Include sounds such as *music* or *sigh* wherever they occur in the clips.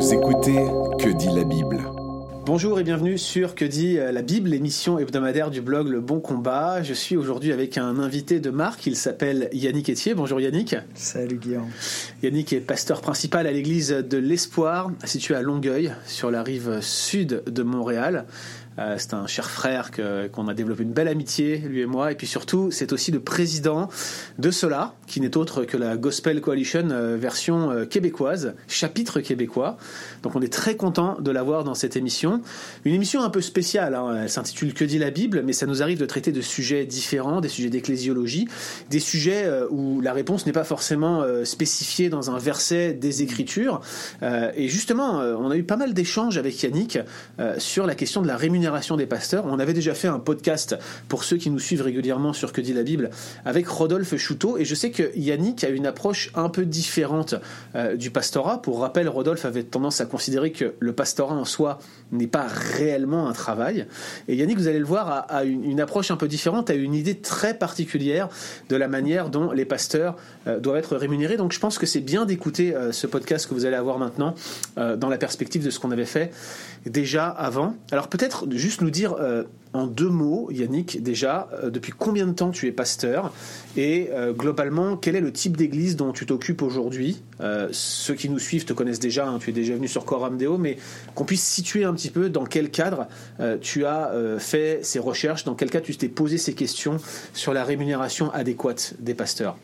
Vous écoutez Que dit la Bible Bonjour et bienvenue sur Que dit euh, la Bible, l'émission hebdomadaire du blog Le Bon Combat. Je suis aujourd'hui avec un invité de marque, il s'appelle Yannick Etier. Bonjour Yannick. Salut Guillaume. Yannick est pasteur principal à l'église de l'Espoir, située à Longueuil, sur la rive sud de Montréal. Euh, c'est un cher frère qu'on a développé une belle amitié, lui et moi. Et puis surtout, c'est aussi le président de cela, qui n'est autre que la Gospel Coalition euh, version euh, québécoise, chapitre québécois. Donc on est très content de l'avoir dans cette émission. Une émission un peu spéciale, hein. elle s'intitule Que dit la Bible, mais ça nous arrive de traiter de sujets différents, des sujets d'ecclésiologie, des sujets où la réponse n'est pas forcément spécifiée dans un verset des Écritures. Et justement, on a eu pas mal d'échanges avec Yannick sur la question de la rémunération des pasteurs. On avait déjà fait un podcast pour ceux qui nous suivent régulièrement sur Que dit la Bible avec Rodolphe Chouteau et je sais que Yannick a une approche un peu différente euh, du pastorat. Pour rappel, Rodolphe avait tendance à considérer que le pastorat en soi n'est pas réellement un travail et Yannick, vous allez le voir, a, une, approche un peu différente, a une idée très particulière de la manière dont les pasteurs euh, doivent être rémunérés. Donc je pense que c'est bien d'écouter euh, ce podcast que vous allez avoir maintenant dans la perspective de ce qu'on avait fait déjà avant. Alors peut-être juste nous dire euh, en deux mots, Yannick, déjà, euh, depuis combien de temps tu es pasteur et euh, globalement, quel est le type d'église dont tu t'occupes aujourd'hui? Ceux qui nous suivent te connaissent déjà, hein, tu es déjà venu sur Coram Deo, mais qu'on puisse situer un petit peu dans quel cadre tu as fait ces recherches, dans quel cas tu t'es posé ces questions sur la rémunération adéquate des pasteurs?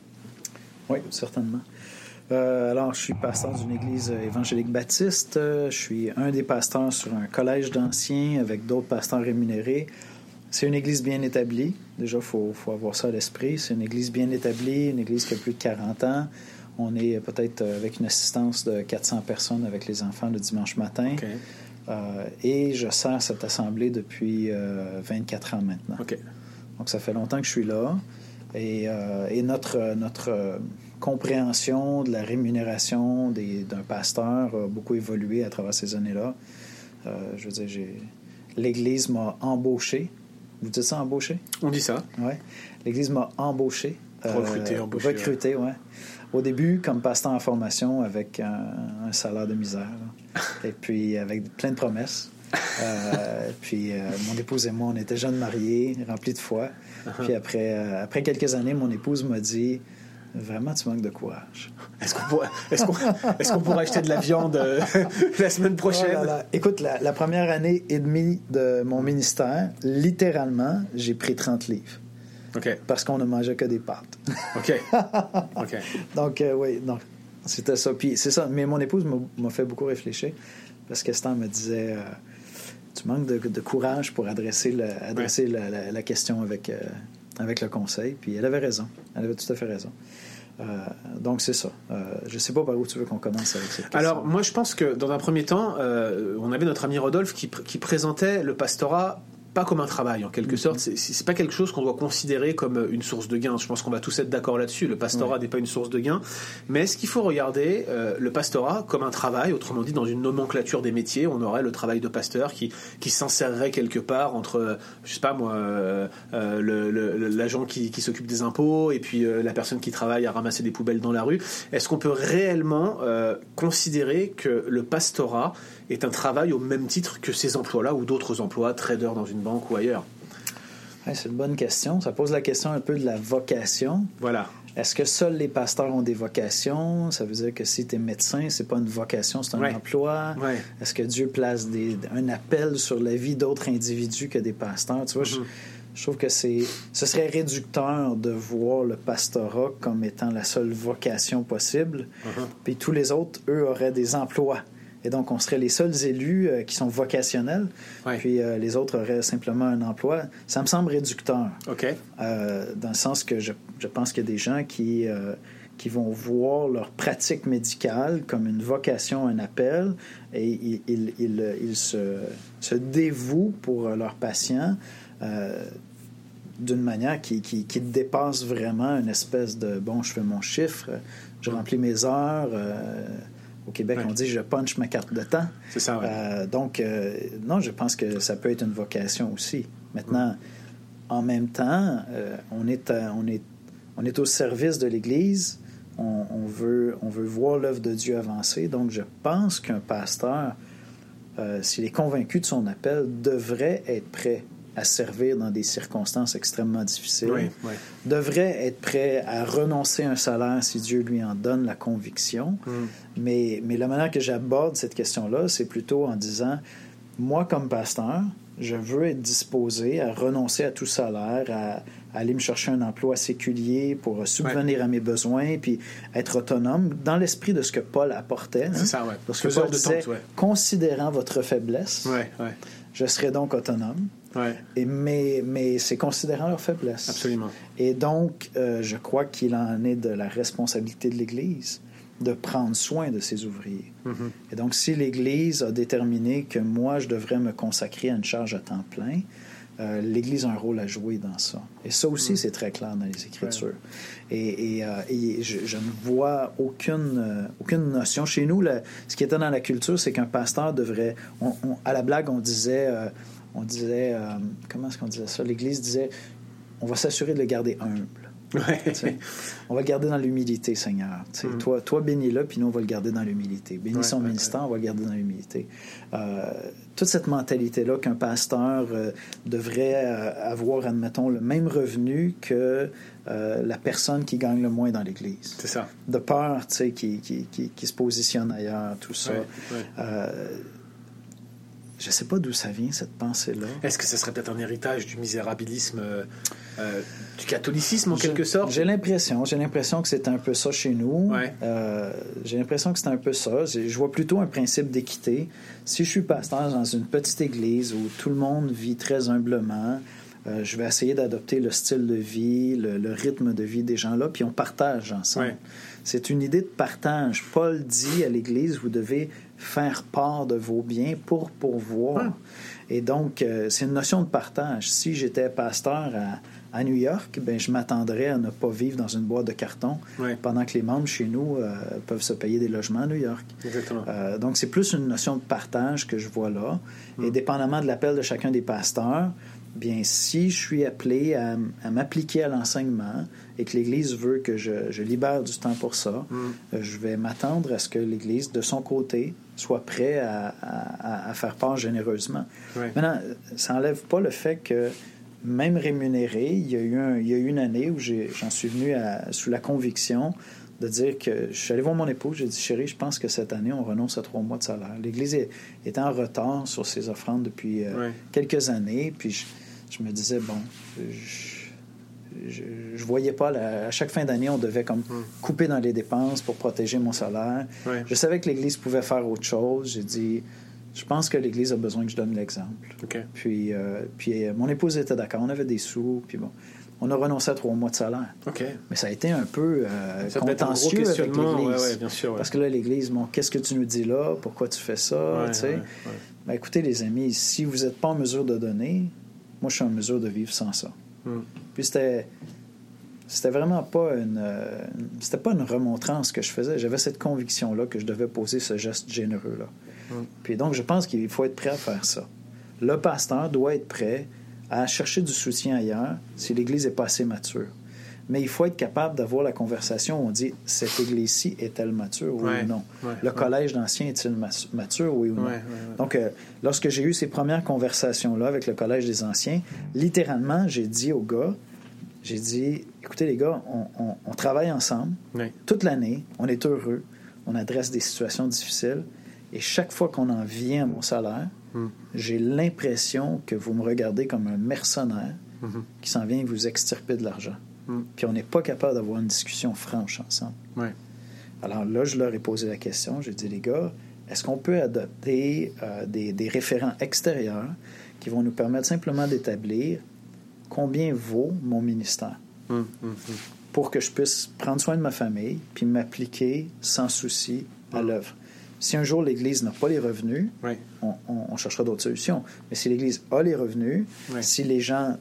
Oui, certainement. Euh, alors, je suis pasteur d'une église évangélique baptiste. Je suis un des pasteurs sur un collège d'anciens avec d'autres pasteurs rémunérés. C'est une église bien établie. Déjà, il faut, avoir ça à l'esprit. C'est une église bien établie, une église qui a plus de 40 ans. On est peut-être avec une assistance de 400 personnes avec les enfants le dimanche matin. Euh, et je sers cette assemblée depuis 24 euh, ans maintenant. Donc, ça fait longtemps que je suis là. Et, et notre, notre compréhension de la rémunération d'un pasteur a beaucoup évolué à travers ces années-là. Euh, je veux dire, l'Église m'a embauché. Vous dites ça, embauché? On dit ça. Oui. L'Église m'a embauché. Euh, recruté, embauché. Recruté, oui. Au début, comme pasteur en formation, avec un, salaire de misère. et puis, avec plein de promesses. Euh, *laughs* puis mon épouse et moi, on était jeunes mariés, remplis de foi. Uh-huh. Puis après, après quelques années, mon épouse m'a dit Vraiment, tu manques de courage. Est-ce qu'on pourrait, est acheter de la viande euh, *laughs* la semaine prochaine? Oh Écoute, la, première année et demie de mon ministère, littéralement, j'ai pris 30 livres. OK. Parce qu'on ne mangeait que des pâtes. OK. *laughs* OK. donc, euh, oui, donc, c'était ça. Puis, c'est ça. Mais mon épouse m'a fait beaucoup réfléchir parce qu'Esther me disait euh, Tu manques de, courage pour adresser, adresser la, question avec, avec le conseil. Puis, elle avait raison. Elle avait tout à fait raison. Euh, donc, c'est ça. Euh, je ne sais pas par où tu veux qu'on commence avec cette question. Alors, moi, je pense que dans un premier temps, euh, on avait notre ami Rodolphe qui, qui présentait le pastorat pas comme un travail en quelque sorte. Mm-hmm. C'est pas quelque chose qu'on doit considérer comme une source de gain. Je pense qu'on va tous être d'accord là-dessus. Le pastorat n'est pas une source de gain, mais est-ce qu'il faut regarder euh, le pastorat comme un travail? Autrement dit, dans une nomenclature des métiers, on aurait le travail de pasteur qui qui s'insérerait quelque part entre, je sais pas moi, euh, euh, l'agent qui, qui s'occupe des impôts et puis la personne qui travaille à ramasser des poubelles dans la rue. Est-ce qu'on peut réellement considérer que le pastorat est un travail au même titre que ces emplois-là ou d'autres emplois, trader dans une banque ou ailleurs C'est une bonne question. Ça pose la question un peu de la vocation. Voilà. Est-ce que seuls les pasteurs ont des vocations? Ça veut dire que si tu es médecin, c'est pas une vocation, c'est un emploi. Est-ce que Dieu place des, un appel sur la vie d'autres individus que des pasteurs? Tu vois, je, mm-hmm. trouve que c'est, ce serait réducteur de voir le pastorat comme étant la seule vocation possible. Mm-hmm. Puis tous les autres, eux, auraient des emplois. Et donc, on serait les seuls élus euh, qui sont vocationnels, puis euh, les autres auraient simplement un emploi. Ça me semble réducteur. OK. Euh, dans le sens que je, je pense qu'il y a des gens qui, qui vont voir leur pratique médicale comme une vocation, un appel, et ils, ils, ils, se, se, dévouent pour leurs patients d'une manière qui, qui, qui, dépasse vraiment une espèce de bon, je fais mon chiffre, je remplis mes heures. Au Québec, on dit je punch ma carte de temps. C'est ça, euh, donc, euh, non, je pense que ça peut être une vocation aussi. Maintenant, en même temps, euh, on, est, on, est, on est au service de l'Église. on, on veut, on veut voir l'œuvre de Dieu avancer. Donc, je pense qu'un pasteur, s'il est convaincu de son appel, devrait être prêt à servir dans des circonstances extrêmement difficiles, Oui, oui. devrait être prêt à renoncer à un salaire si Dieu lui en donne la conviction. Mm. Mais, mais la manière que j'aborde cette question-là, c'est plutôt en disant, moi comme pasteur, je veux être disposé à renoncer à tout salaire, à, à aller me chercher un emploi séculier pour subvenir à mes besoins, puis être autonome, dans l'esprit de ce que Paul apportait. hein. C'est ça, ouais. Parce que Paul disait, ouais. considérant votre faiblesse, je serai donc autonome. Ouais. Et, mais mais c'est considérant leur faiblesse. Absolument. Et donc, euh, je crois qu'il en est de la responsabilité de l'Église de prendre soin de ses ouvriers. Mhm. Et donc, si l'Église a déterminé que moi, je devrais me consacrer à une charge à temps plein, euh, l'Église a un rôle à jouer dans ça. Et ça aussi, Mm. c'est très clair dans les Écritures. Et, et, euh, et je, je ne vois aucune, euh, aucune notion. Chez nous, le- ce qui était dans la culture, c'est qu'un pasteur devrait... on- on- à la blague, on disait... on disait... euh, comment est-ce qu'on disait ça? L'Église disait, on va s'assurer de le garder humble. Ouais. On va le garder dans l'humilité, Seigneur. Mm. Toi, toi bénis-le, puis nous, on va le garder dans l'humilité. Bénis Ouais, son ouais, ministère, on va le garder dans l'humilité. Euh, toute cette mentalité-là qu'un pasteur euh, devrait euh, avoir, admettons, le même revenu que la personne qui gagne le moins dans l'Église. C'est ça. De peur, tu sais, qui, qui, qui, qui se positionne ailleurs, tout ça. Je sais pas d'où ça vient, cette pensée-là. Est-ce que ce serait peut-être un héritage du misérabilisme, euh, euh, du catholicisme en quelque sorte? J'ai l'impression, j'ai l'impression que c'est un peu ça chez nous. Ouais. Euh, j'ai l'impression que c'est un peu ça. Je vois plutôt un principe d'équité. Si je suis pasteur dans une petite église où tout le monde vit très humblement, je vais essayer d'adopter le style de vie, le, le rythme de vie des gens là, puis on partage ensemble. Ouais. C'est une idée de partage. Paul dit à l'Église, vous devez faire part de vos biens pour pourvoir. Ouais. Et donc, euh, c'est une notion de partage. Si j'étais pasteur à, à New York, ben, je m'attendrais à ne pas vivre dans une boîte de carton pendant que les membres chez nous euh, peuvent se payer des logements à New York. Exactement. Euh, donc, c'est plus une notion de partage que je vois là. Et dépendamment de l'appel de chacun des pasteurs, bien, si je suis appelé à, m'appliquer à l'enseignement et que l'Église veut que je, je libère du temps pour ça, euh, je vais m'attendre à ce que l'Église, de son côté, soit prêt à, à- faire part généreusement. Maintenant, ça n'enlève pas le fait que, même rémunéré, il y a eu, un- il y a eu une année où j'ai- j'en suis venu à- sous la conviction de dire que je suis allé voir mon épouse, j'ai dit chérie, je pense que cette année, on renonce à trois mois de salaire. L'Église est, est en retard sur ses offrandes depuis euh, quelques années, puis je, je me disais, bon, je, je, je voyais pas, la- à chaque fin d'année, on devait comme couper dans les dépenses pour protéger mon salaire. Je savais que l'Église pouvait faire autre chose. J'ai dit, je pense que l'Église a besoin que je donne l'exemple. Puis, euh, puis euh, mon épouse était d'accord, on avait des sous, puis bon, on a renoncé à trois mois de salaire. Mais ça a été un peu euh, Ça être un contentieux avec l'Église. Ouais, ouais, bien sûr. ouais. Parce que là, l'Église, bon, qu'est-ce que tu nous dis là? Pourquoi tu fais ça? Ben, écoutez, les amis, si vous n'êtes pas en mesure de donner, moi, je suis en mesure de vivre sans ça. Mm. Puis c'était. C'était vraiment pas une. euh, C'était pas une remontrance que je faisais. J'avais cette conviction-là que je devais poser ce geste généreux-là. Mm. Puis donc, je pense qu'il faut être prêt à faire ça. Le pasteur doit être prêt à chercher du soutien ailleurs si l'Église n'est pas assez mature. Mais il faut être capable d'avoir la conversation où on dit cette Église-ci est-elle mature, oui Ouais, ou non? ouais, Le collège d'anciens est-il mature, oui ou non? Donc, euh, lorsque j'ai eu ces premières conversations-là avec le collège des anciens, littéralement, j'ai dit aux gars, j'ai dit, écoutez les gars, on, on- on travaille ensemble toute l'année, on est heureux, on adresse des situations difficiles, et chaque fois qu'on en vient à mon salaire, Mm. j'ai l'impression que vous me regardez comme un mercenaire Mhm. qui s'en vient vous extirper de l'argent. Mm. Puis on n'est pas capable d'avoir une discussion franche ensemble. Ouais. Alors là, je leur ai posé la question. J'ai dit, les gars, est-ce qu'on peut adopter euh, des, des référents extérieurs qui vont nous permettre simplement d'établir combien vaut mon ministère? Mm, mm, pour que je puisse prendre soin de ma famille puis m'appliquer sans souci à l'œuvre. Si un jour l'Église n'a pas les revenus, on, on- on cherchera d'autres solutions. Mais si l'Église a les revenus, si les gens,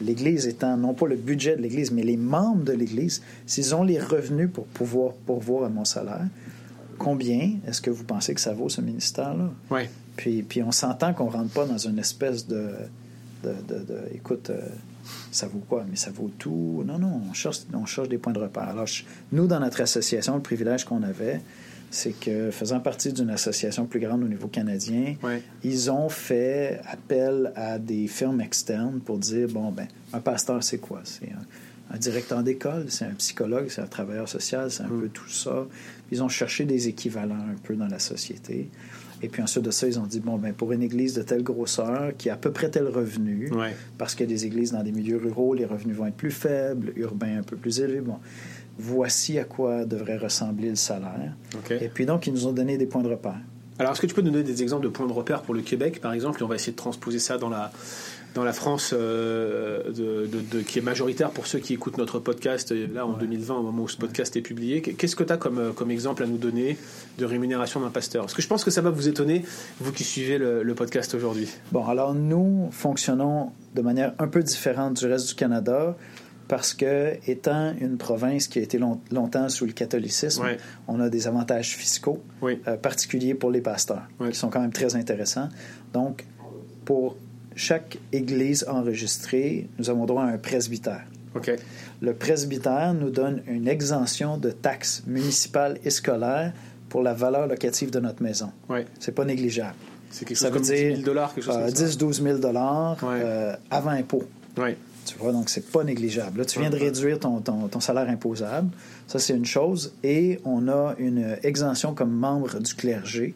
l'Église étant non pas le budget de l'Église, mais les membres de l'Église, s'ils ont les revenus pour pouvoir pourvoir à mon salaire, combien est-ce que vous pensez que ça vaut ce ministère-là? Ouais. Puis, puis on s'entend qu'on ne rentre pas dans une espèce de, de, de- de- écoute, euh, ça vaut quoi? Mais ça vaut tout. Non, non, on cherche, on cherche des points de repère. Alors, je- nous, dans notre association, le privilège qu'on avait, c'est que faisant partie d'une association plus grande au niveau canadien, Ouais. ils ont fait appel à des firmes externes pour dire, bon, ben, un pasteur, c'est quoi? C'est un, un directeur d'école, c'est un psychologue, c'est un travailleur social, c'est un Mm. peu tout ça. Ils ont cherché des équivalents un peu dans la société. Et puis ensuite de ça, ils ont dit, bon, ben, pour une église de telle grosseur, qui a à peu près tel revenu, Ouais. parce que des églises dans des milieux ruraux, les revenus vont être plus faibles, urbains un peu plus élevés, bon, voici à quoi devrait ressembler le salaire. Et puis donc, ils nous ont donné des points de repère. Alors, est-ce que tu peux nous donner des exemples de points de repère pour le Québec, par exemple, et on va essayer de transposer ça dans la dans la France euh, de, de- de- qui est majoritaire pour ceux qui écoutent notre podcast euh, là en 2020 au moment où ce podcast est publié. Qu'est-ce que tu as comme, euh, comme exemple à nous donner de rémunération d'un pasteur? Parce que je pense que ça va vous étonner, vous qui suivez le, le podcast aujourd'hui. Bon, alors nous fonctionnons de manière un peu différente du reste du Canada parce que, étant une province qui a été long- longtemps sous le catholicisme, Ouais. on a des avantages fiscaux Oui. euh, particuliers pour les pasteurs, Ouais. qui sont quand même très intéressants. Donc, pour chaque église enregistrée, nous avons droit à un presbytère. Le presbytère nous donne une exemption de taxes municipales et scolaires pour la valeur locative de notre maison. Ouais. C'est pas négligeable. C'est quelque Ça chose veut comme dire 10 000 dollars, quelque chose Euh, comme ça? 10-12 000 dollars euh, avant impôt. Ouais. Tu vois, donc c'est pas négligeable. Là, tu viens de réduire ton, ton, ton salaire imposable. Ça, c'est une chose. Et on a une exemption comme membre du clergé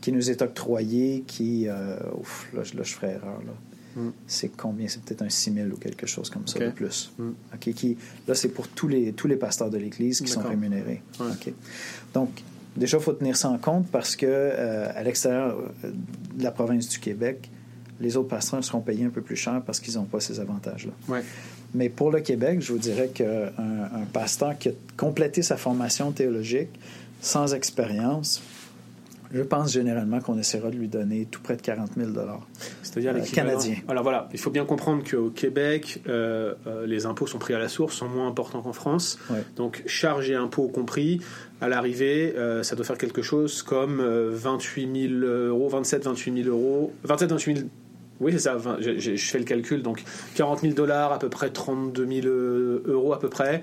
qui nous est octroyée, qui... euh, ouf, là, je- là, je ferais erreur. Là. Mm. C'est combien? C'est peut-être un 6 000 ou quelque chose comme ça de plus. Mm. OK, qui, là, c'est pour tous les, tous les pasteurs de l'Église qui sont rémunérés. Ouais. Donc, déjà, il faut tenir ça en compte parce que euh, à l'extérieur euh, de la province du Québec, les autres pasteurs seront payés un peu plus cher parce qu'ils n'ont pas ces avantages-là. Ouais. Mais pour le Québec, je vous dirais qu'un un pasteur qui a complété sa formation théologique sans expérience, je pense généralement qu'on essaiera de lui donner tout près de 40 000 C'est-à-dire Euh, l'équivalent. canadien. Alors voilà, il faut bien comprendre qu'au Québec, euh, euh, les impôts sont pris à la source, sont moins importants qu'en France. Ouais. Donc charges et impôts compris, à l'arrivée, euh, ça doit faire quelque chose comme euh, 28 000 euros, 27, 28 000 euros, 27, 28 000. Oui, c'est ça, je, je- je fais le calcul. Donc 40 000 dollars, à peu près 32 000 euh, euros à peu près.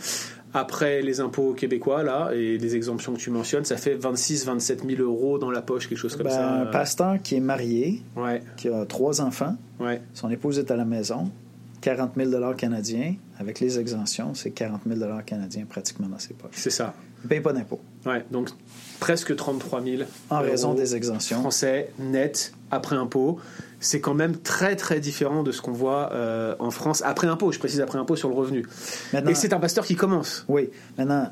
Après les impôts québécois, là, et les exemptions que tu mentionnes, ça fait 26, 27 000 euros dans la poche, quelque chose comme Ben, ça. un pasteur qui est marié, Ouais, qui a trois enfants, ouais, son épouse est à la maison, 40 000 canadiens, avec les exemptions, c'est 40 000 canadiens pratiquement dans ses poches. c'est ça. Il ne paye pas d'impôts Ouais, donc presque 33 000 en raison des exemptions. français net après impôt. C'est quand même très très différent de ce qu'on voit euh, en France après impôt. Je précise après impôt sur le revenu. Maintenant, Et c'est un pasteur qui commence. oui, maintenant,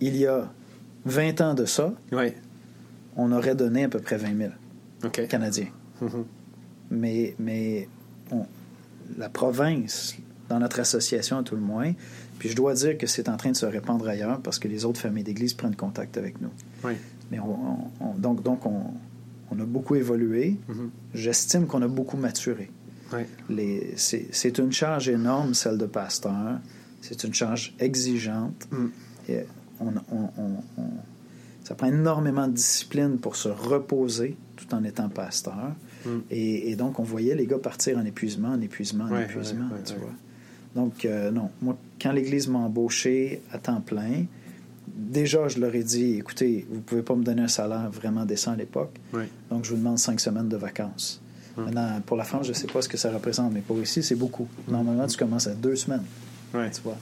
il y a 20 ans de ça, Ouais. on aurait donné à peu près 20 000 Ok. canadiens. Mhm. mais, mais on- la province, dans notre association à tout le moins, puis je dois dire que c'est en train de se répandre ailleurs parce que les autres familles d'église prennent contact avec nous. Oui. Mais on, on- on- donc, donc on, on a beaucoup évolué. Mhm. J'estime qu'on a beaucoup maturé. C'est une charge énorme, celle de pasteur. C'est une charge exigeante. Mm. Et on- on- on- on- ça prend énormément de discipline pour se reposer tout en étant pasteur. Mm. Et, et donc, on voyait les gars partir en épuisement, en épuisement, en épuisement, tu vois. Donc, euh, non. Moi, quand l'Église m'a embauché à temps plein, déjà, je leur ai dit, écoutez, vous pouvez pas me donner un salaire vraiment décent à l'époque. Donc, je vous demande cinq semaines de vacances. Hum. Maintenant, pour la France, je ne sais pas ce que ça représente, mais pour ici, c'est beaucoup. Normalement, tu commences à deux semaines, tu vois.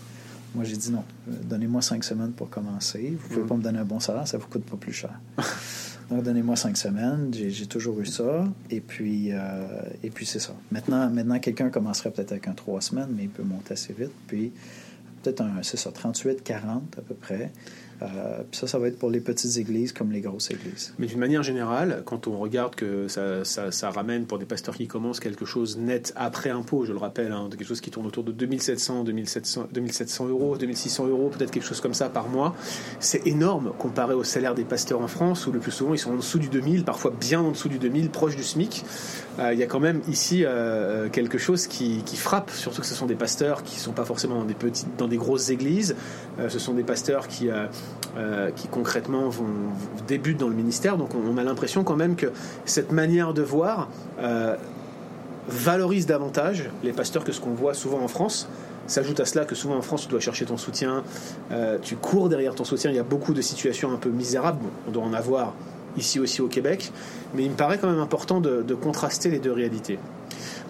Moi, j'ai dit non, euh, donnez-moi cinq semaines pour commencer. Vous pouvez Hum. pas me donner un bon salaire, ça vous coûte pas plus cher. *laughs* Donc, donnez-moi cinq semaines. J'ai j'ai toujours eu ça. Et puis, euh, et puis c'est ça. Maintenant, maintenant quelqu'un commencerait peut-être avec un trois semaines, mais il peut monter assez vite. Puis, peut-être un, c'est ça, 38, 40 à peu près. Euh, ça, ça va être pour les petites églises comme les grosses églises. Mais d'une manière générale, quand on regarde que ça, ça- ça ramène pour des pasteurs qui commencent quelque chose net après impôt, je le rappelle, hein, quelque chose qui tourne autour de 2700, 2700, 2700 euros, 2600 euros, peut-être quelque chose comme ça par mois, c'est énorme comparé au salaire des pasteurs en France où le plus souvent ils sont en dessous du 2000, parfois bien en dessous du 2000, proche du SMIC. Euh, Il y a quand même ici euh, quelque chose qui, qui frappe, surtout que ce sont des pasteurs qui ne sont pas forcément dans des petites, dans des grosses églises. Euh, ce sont des pasteurs qui, euh, qui concrètement vont, débutent dans le ministère. Donc on, a l'impression quand même que cette manière de voir euh, valorise davantage les pasteurs que ce qu'on voit souvent en France. S'ajoute à cela que souvent en France, tu dois chercher ton soutien, euh, tu cours derrière ton soutien. Il y a beaucoup de situations un peu misérables. On doit en avoir ici aussi au Québec, mais il me paraît quand même important de, de contraster les deux réalités.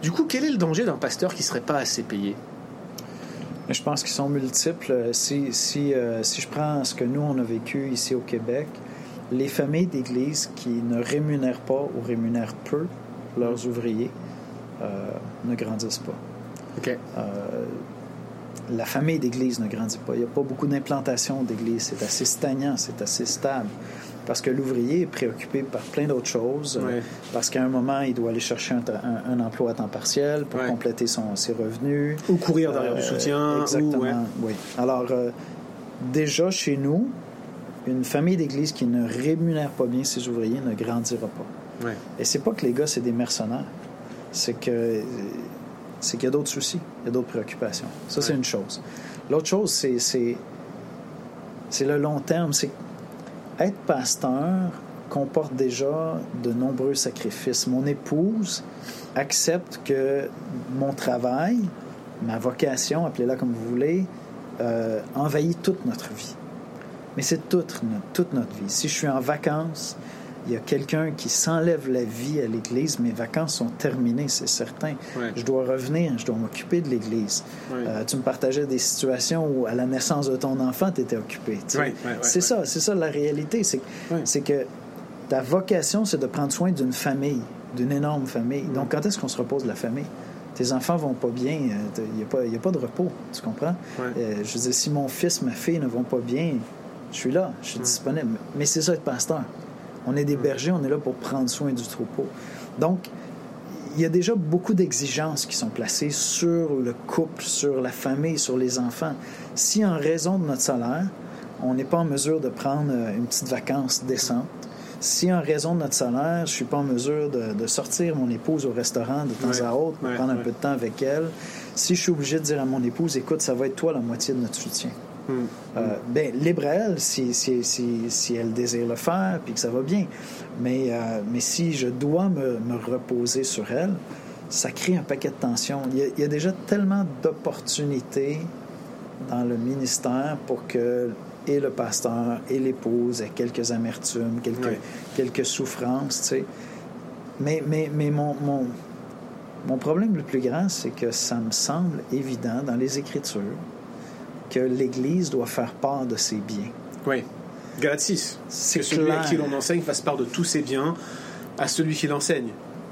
Du coup, quel est le danger d'un pasteur qui serait pas assez payé? Mais je pense qu'ils sont multiples. Si, si, euh, si je prends ce que nous, on a vécu ici au Québec, les familles d'église qui ne rémunèrent pas ou rémunèrent peu leurs ouvriers euh, ne grandissent pas. Ok. Euh, la famille d'église ne grandit pas. Il n'y a pas beaucoup d'implantation d'église. C'est assez stagnant, c'est assez stable. Parce que l'ouvrier est préoccupé par plein d'autres choses. Ouais. Parce qu'à un moment, il doit aller chercher un, un- un emploi à temps partiel pour compléter son, ses revenus. Ou courir derrière du Euh, soutien. Exactement, ou- ouais. oui. Alors, euh, déjà chez nous, une famille d'église qui ne rémunère pas bien ses ouvriers ne grandira pas. Ouais. Et c'est pas que les gars, c'est des mercenaires. C'est que c'est qu'il y a d'autres soucis, il y a d'autres préoccupations. Ça, c'est une chose. L'autre chose, c'est le long terme. C'est être pasteur comporte déjà de nombreux sacrifices. Mon épouse accepte que mon travail, ma vocation, appelez-la comme vous voulez, euh, envahit toute notre vie. Mais c'est toute, toute notre vie. Si je suis en vacances, il y a quelqu'un qui s'enlève la vie à l'Église, mes vacances sont terminées, c'est certain. Ouais. Je dois revenir, je dois m'occuper de l'Église. Ouais. Euh, tu me partageais des situations où, à la naissance de ton enfant, tu étais occupé. Ouais, c'est ça, c'est ça la réalité. C'est que ta vocation, c'est de prendre soin d'une famille, d'une énorme famille. Mm. Donc, quand est-ce qu'on se repose de la famille? Tes enfants vont pas bien, il n'y a, pas- y a pas de repos, tu comprends? Ouais. Euh, je veux dire, si mon fils, ma fille ne vont pas bien, je suis là, je suis disponible. Mais c'est ça être pasteur. On est des bergers, on est là pour prendre soin du troupeau. Donc, il y a déjà beaucoup d'exigences qui sont placées sur le couple, sur la famille, sur les enfants. Si en raison de notre salaire, on n'est pas en mesure de prendre euh, une petite vacance décente, si en raison de notre salaire, je suis pas en mesure de, de sortir mon épouse au restaurant de temps à autre, Ouais, prendre un peu de temps avec elle, si je suis obligé de dire à mon épouse, écoute, ça va être toi la moitié de notre soutien. Euh, ben, libre à elle si, si, si, si elle désire le faire, puis que ça va bien. Mais, euh, mais si je dois me, me reposer sur elle, ça crée un paquet de tensions. Il y a, il y a déjà tellement d'opportunités dans le ministère pour que et le pasteur et l'épouse aient quelques amertumes, quelques, Oui. quelques souffrances, tu sais. Mais, mais, mais mon, mon, mon problème le plus grand, c'est que ça me semble évident dans les Écritures que l'Église doit faire part de ses biens. Ouais. Galate 6. C'est Que celui à qui l'on enseigne fasse part de tous ses biens à celui qui l'enseigne.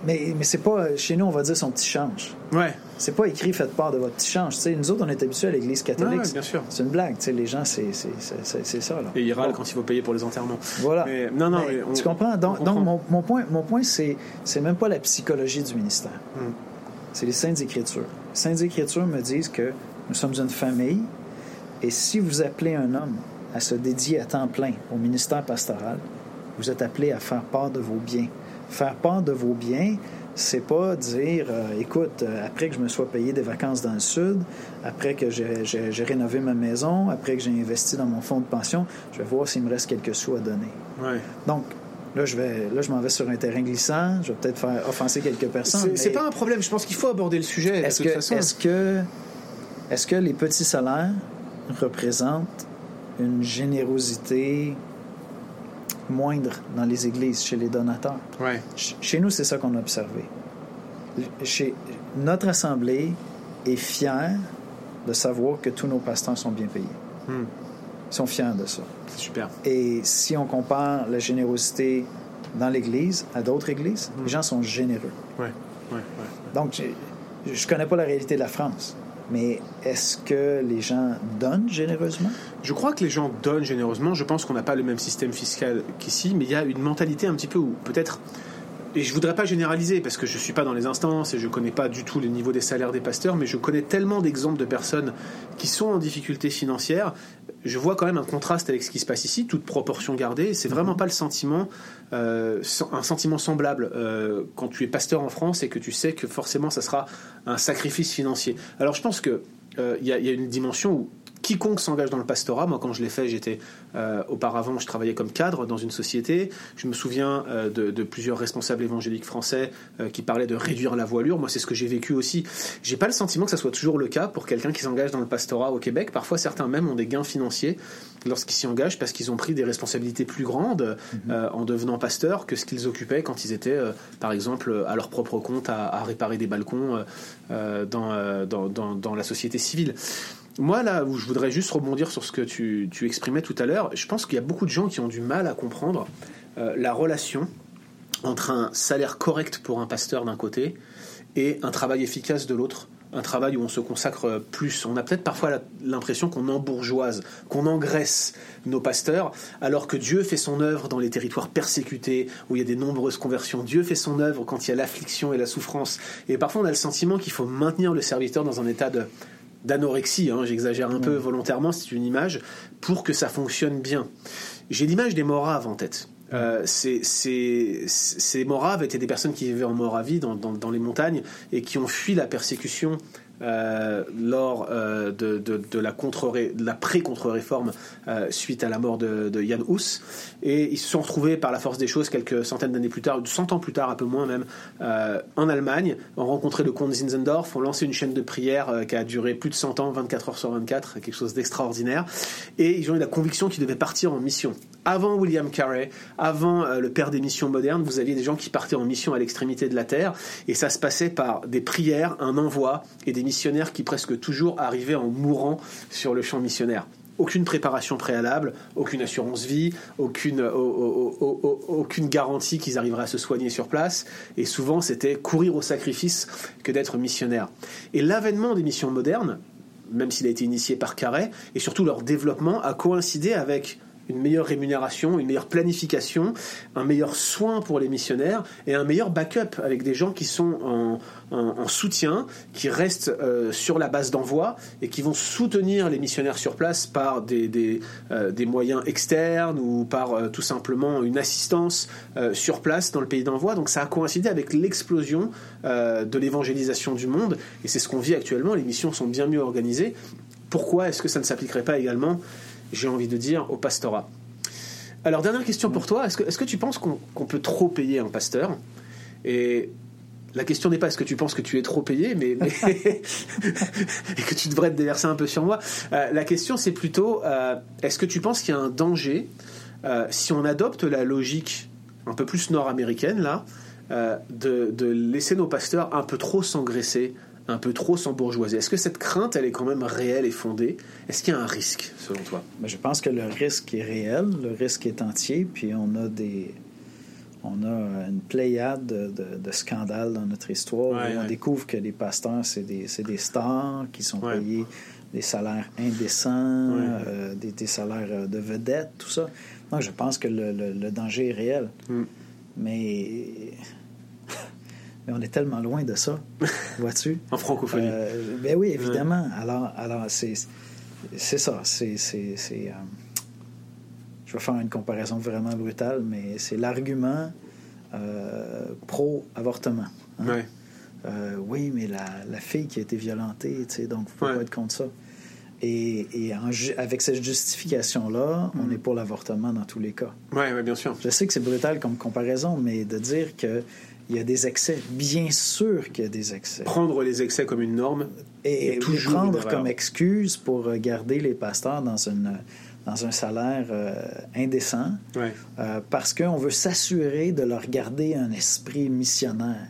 Mais, mais c'est pas, chez nous, on va dire son petit change. Ouais. C'est pas écrit faites part de votre petit change. Tu sais, nous autres, on est habitués à l'Église catholique. Ouais, ouais, bien sûr. C'est une blague. Tu sais, les gens, c'est, c'est, c'est, c'est- c'est ça. Là. Et il râle Bon. quand il faut payer pour les enterrements. Voilà. Mais- non, non, Mais mais on- tu comprends? Donc, mon, mon point, mon point c'est, c'est même pas la psychologie du ministère. Hmm. C'est les Saintes Écritures. Les Saintes Écritures me disent que nous sommes une famille et si vous appelez un homme à se dédier à temps plein au ministère pastoral, vous êtes appelé à faire part de vos biens. Faire part de vos biens, c'est pas dire, euh, écoute, euh, après que je me sois payé des vacances dans le sud, après que j'ai, rénové ma maison, après que j'ai investi dans mon fonds de pension, je vais voir s'il me reste quelques sous à donner. Ouais. Donc, là, je vais, là, je m'en vais sur un terrain glissant. Je vais peut-être faire offenser quelques personnes. C'est mais pas un problème. Je pense qu'il faut aborder le sujet. Est-ce que, est-ce que, est-ce que les petits salaires représentent une générosité moindre dans les églises, chez les donateurs? Ouais. Chez nous, c'est ça qu'on a observé. Chez notre assemblée est fière de savoir que tous nos pasteurs sont bien payés. Hmm. Ils sont fiers de ça. C'est super. Et si on compare la générosité dans l'Église à d'autres églises, les gens sont généreux. Ouais. Ouais. ouais. Donc, je ne connais pas la réalité de la France, mais est-ce que les gens donnent généreusement? Je crois que les gens donnent généreusement. Je pense qu'on n'a pas le même système fiscal qu'ici, mais il y a une mentalité un petit peu où peut-être. Et je voudrais pas généraliser parce que je suis pas dans les instances et je connais pas du tout les niveaux des salaires des pasteurs, mais je connais tellement d'exemples de personnes qui sont en difficulté financière. Je vois quand même un contraste avec ce qui se passe ici, toute proportion gardée. C'est vraiment pas le sentiment, euh, un sentiment semblable euh, quand tu es pasteur en France et que tu sais que forcément ça sera un sacrifice financier. Alors je pense que euh, y, il y a une dimension où quiconque s'engage dans le pastorat, moi quand je l'ai fait, j'étais euh, auparavant, je travaillais comme cadre dans une société. Je me souviens euh, de, plusieurs responsables évangéliques français euh, qui parlaient de réduire la voilure. Moi, c'est ce que j'ai vécu aussi. J'ai pas le sentiment que ça soit toujours le cas pour quelqu'un qui s'engage dans le pastorat au Québec. Parfois, certains même ont des gains financiers lorsqu'ils s'y engagent parce qu'ils ont pris des responsabilités plus grandes mhm. en devenant pasteurs que ce qu'ils occupaient quand ils étaient, par exemple, à leur propre compte à, réparer des balcons dans, dans, dans la société civile. Moi, là où je voudrais juste rebondir sur ce que tu, exprimais tout à l'heure, je pense qu'il y a beaucoup de gens qui ont du mal à comprendre euh, la relation entre un salaire correct pour un pasteur d'un côté et un travail efficace de l'autre. Un travail où on se consacre plus. On a peut-être parfois l'impression qu'on embourgeoise, qu'on engraisse nos pasteurs, alors que Dieu fait son œuvre dans les territoires persécutés, où il y a des nombreuses conversions. Dieu fait son œuvre quand il y a l'affliction et la souffrance. Et parfois, on a le sentiment qu'il faut maintenir le serviteur dans un état de, d'anorexie, hein, j'exagère un peu volontairement, c'est une image, pour que ça fonctionne bien. J'ai l'image des Moraves en tête. Euh, ces, Moraves étaient des personnes qui vivaient en Moravie, dans, dans, les montagnes, et qui ont fui la persécution euh, lors euh, de, la, contre la pré-contre-réforme euh, suite à la mort de, Jan Hus. Et ils se sont retrouvés par la force des choses quelques centaines d'années plus tard, 100 ans plus tard, un peu moins même, en Allemagne, ont rencontré le comte Zinzendorf, ont lancé une chaîne de prière qui a duré plus de 100 ans, 24 heures sur 24, quelque chose d'extraordinaire. Et ils ont eu la conviction qu'ils devaient partir en mission. Avant William Carey, avant le père des missions modernes, vous aviez des gens qui partaient en mission à l'extrémité de la Terre, et ça se passait par des prières, un envoi et des missionnaires qui presque toujours arrivaient en mourant sur le champ missionnaire aucune préparation préalable, aucune assurance vie, aucune, aucune garantie qu'ils arriveraient à se soigner sur place. Et souvent, c'était courir au sacrifice que d'être missionnaire. Et l'avènement des missions modernes, même s'il a été initié par Carré, et surtout leur développement, a coïncidé avec une meilleure rémunération, une meilleure planification, un meilleur soin pour les missionnaires et un meilleur backup avec des gens qui sont en, soutien, qui restent euh, sur la base d'envoi et qui vont soutenir les missionnaires sur place par des, euh, moyens externes ou par euh, tout simplement une assistance sur place dans le pays d'envoi. Donc ça a coïncidé avec l'explosion de l'évangélisation du monde et c'est ce qu'on vit actuellement. Les missions sont bien mieux organisées. Pourquoi est-ce que ça ne s'appliquerait pas également j'ai envie de dire, au pastorat. Alors, dernière question pour toi. Est-ce que, est que tu penses qu'on peut trop payer un pasteur? Et la question n'est pas est-ce que tu penses que tu es trop payé, mais, *laughs* et que tu devrais te déverser un peu sur moi. Euh, la question, c'est plutôt euh, est-ce que tu penses qu'il y a un danger euh, si on adopte la logique un peu plus nord-américaine là, de, de, laisser nos pasteurs un peu trop s'engraisser un peu trop sans bourgeoisie. Est-ce que cette crainte, elle est quand même réelle et fondée? Est-ce qu'il y a un risque, selon toi? Ben, Je pense que le risque est réel, le risque est entier, puis on a des... On a une pléiade de, scandales dans notre histoire. on découvre que les pasteurs, c'est des, des, stars qui sont payés des salaires indécents, euh, des, salaires de vedettes, tout ça. Donc, je pense que le, danger est réel. Mm. Mais mais on est tellement loin de ça, *laughs* vois-tu? en francophonie. Euh, ben oui, évidemment. Alors, alors c'est, c'est ça. C'est, c'est, euh, je vais faire une comparaison vraiment brutale, mais c'est l'argument euh, pro-avortement. Hein? oui, mais la, la, fille qui a été violentée, tu sais, donc il faut pas être contre ça. Et, et avec cette justification-là, on mm. est pour l'avortement dans tous les cas. Oui, ouais, bien sûr. Je sais que c'est brutal comme comparaison, mais de dire que il y a des excès. Bien sûr qu'il y a des excès. Prendre les excès comme une norme. Et, toujours prendre comme excuse pour garder les pasteurs dans, une, dans un salaire euh, indécent. Euh, parce qu'on veut s'assurer de leur garder un esprit missionnaire.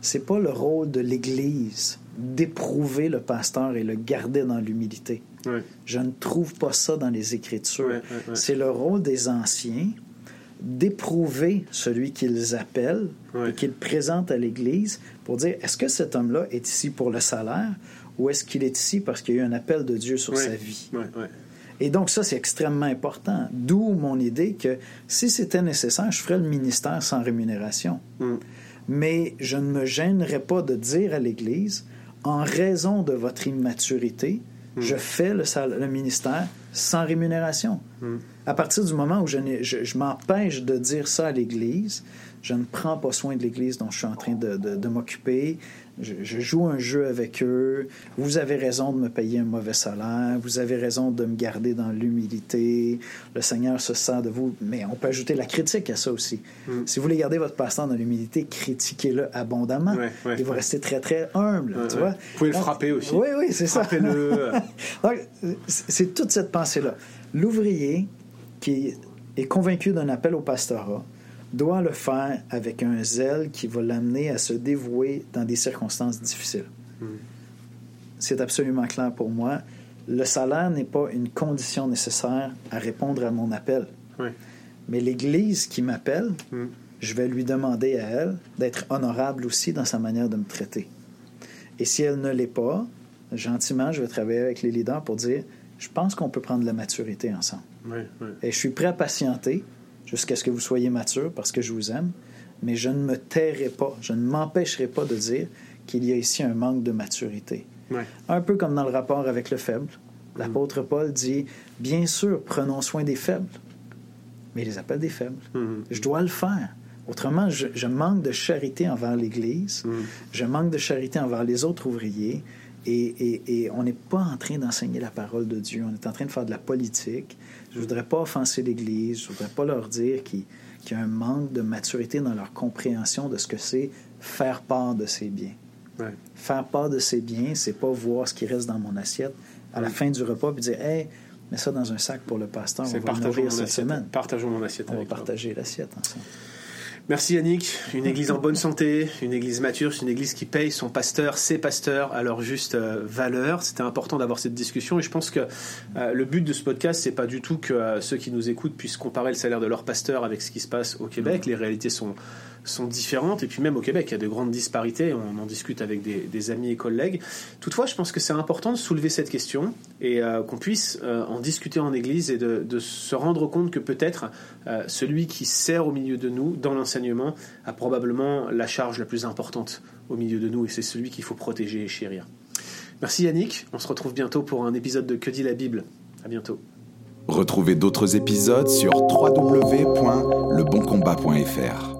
C'est pas le rôle de l'Église d'éprouver le pasteur et le garder dans l'humilité. Je ne trouve pas ça dans les Écritures. C'est le rôle des anciens d'éprouver celui qu'ils appellent et qu'ils présentent à l'Église pour dire est-ce que cet homme-là est ici pour le salaire ou est-ce qu'il est ici parce qu'il y a eu un appel de Dieu sur sa vie? Et donc ça, c'est extrêmement important. D'où mon idée que si c'était nécessaire, je ferais le ministère sans rémunération. Mm. Mais je ne me gênerais pas de dire à l'Église, en raison de votre immaturité, mm. je fais le, le, ministère sans rémunération. Mm. À partir du moment où je, n'ai- je, je m'empêche de dire ça à l'Église, je ne prends pas soin de l'Église dont je suis en train de, de- de m'occuper. Je, je joue un jeu avec eux. Vous avez raison de me payer un mauvais salaire. Vous avez raison de me garder dans l'humilité. Le Seigneur se sert de vous. Mais on peut ajouter la critique à ça aussi. Si vous voulez garder votre pasteur dans l'humilité, critiquez-le abondamment. Ouais, ouais, Et vous ouais. restez très, très humble. Tu vois? Vous pouvez le frapper aussi. Oui, oui, c'est ça. *laughs* C'est toute cette pensée-là. L'ouvrier qui est convaincu d'un appel au pastorat doit le faire avec un zèle qui va l'amener à se dévouer dans des circonstances difficiles. C'est absolument clair pour moi. Le salaire n'est pas une condition nécessaire à répondre à mon appel. Mais l'Église qui m'appelle, Mm. je vais lui demander à elle d'être honorable aussi dans sa manière de me traiter. Et si elle ne l'est pas, gentiment, je vais travailler avec les leaders pour dire, je pense qu'on peut prendre la maturité ensemble. Et je suis prêt à patienter jusqu'à ce que vous soyez mature parce que je vous aime, mais je ne me tairai pas, je ne m'empêcherai pas de dire qu'il y a ici un manque de maturité. Un peu comme dans le rapport avec le faible. L'apôtre Paul dit, bien sûr, prenons soin des faibles, mais il les appelle des faibles. Mhm. Je dois le faire. Autrement, je, je manque de charité envers l'Église, Mhm. je manque de charité envers les autres ouvriers, et, et- et on n'est pas en train d'enseigner la parole de Dieu, on est en train de faire de la politique. Je ne voudrais pas offenser l'Église, je ne voudrais pas leur dire qu'il y a un manque de maturité dans leur compréhension de ce que c'est faire part de ses biens. Ouais. Faire part de ses biens, c'est pas voir ce qui reste dans mon assiette à la fin du repas puis dire Hey, mets ça dans un sac pour le pasteur, on va nourrir cette assiette. semaine. Partageons mon assiette On va avec partager l'assiette ensemble. Merci Yannick. Une église en bonne santé, une église mature, c'est une église qui paye son pasteur, ses pasteurs à leur juste euh, valeur. C'était important d'avoir cette discussion et je pense que euh, le but de ce podcast, c'est pas du tout que euh, ceux qui nous écoutent puissent comparer le salaire de leur pasteur avec ce qui se passe au Québec. Les réalités sont sont différentes et puis même au Québec, il y a de grandes disparités. On en discute avec des, amis et collègues. Toutefois, je pense que c'est important de soulever cette question et euh, qu'on puisse euh, en discuter en Église et de, de se rendre compte que peut-être euh, celui qui sert au milieu de nous dans l'enseignement a probablement la charge la plus importante au milieu de nous et c'est celui qu'il faut protéger et chérir. Merci Yannick, on se retrouve bientôt pour un épisode de Que dit la Bible. À bientôt. Retrouvez d'autres épisodes sur www.leboncombat.fr.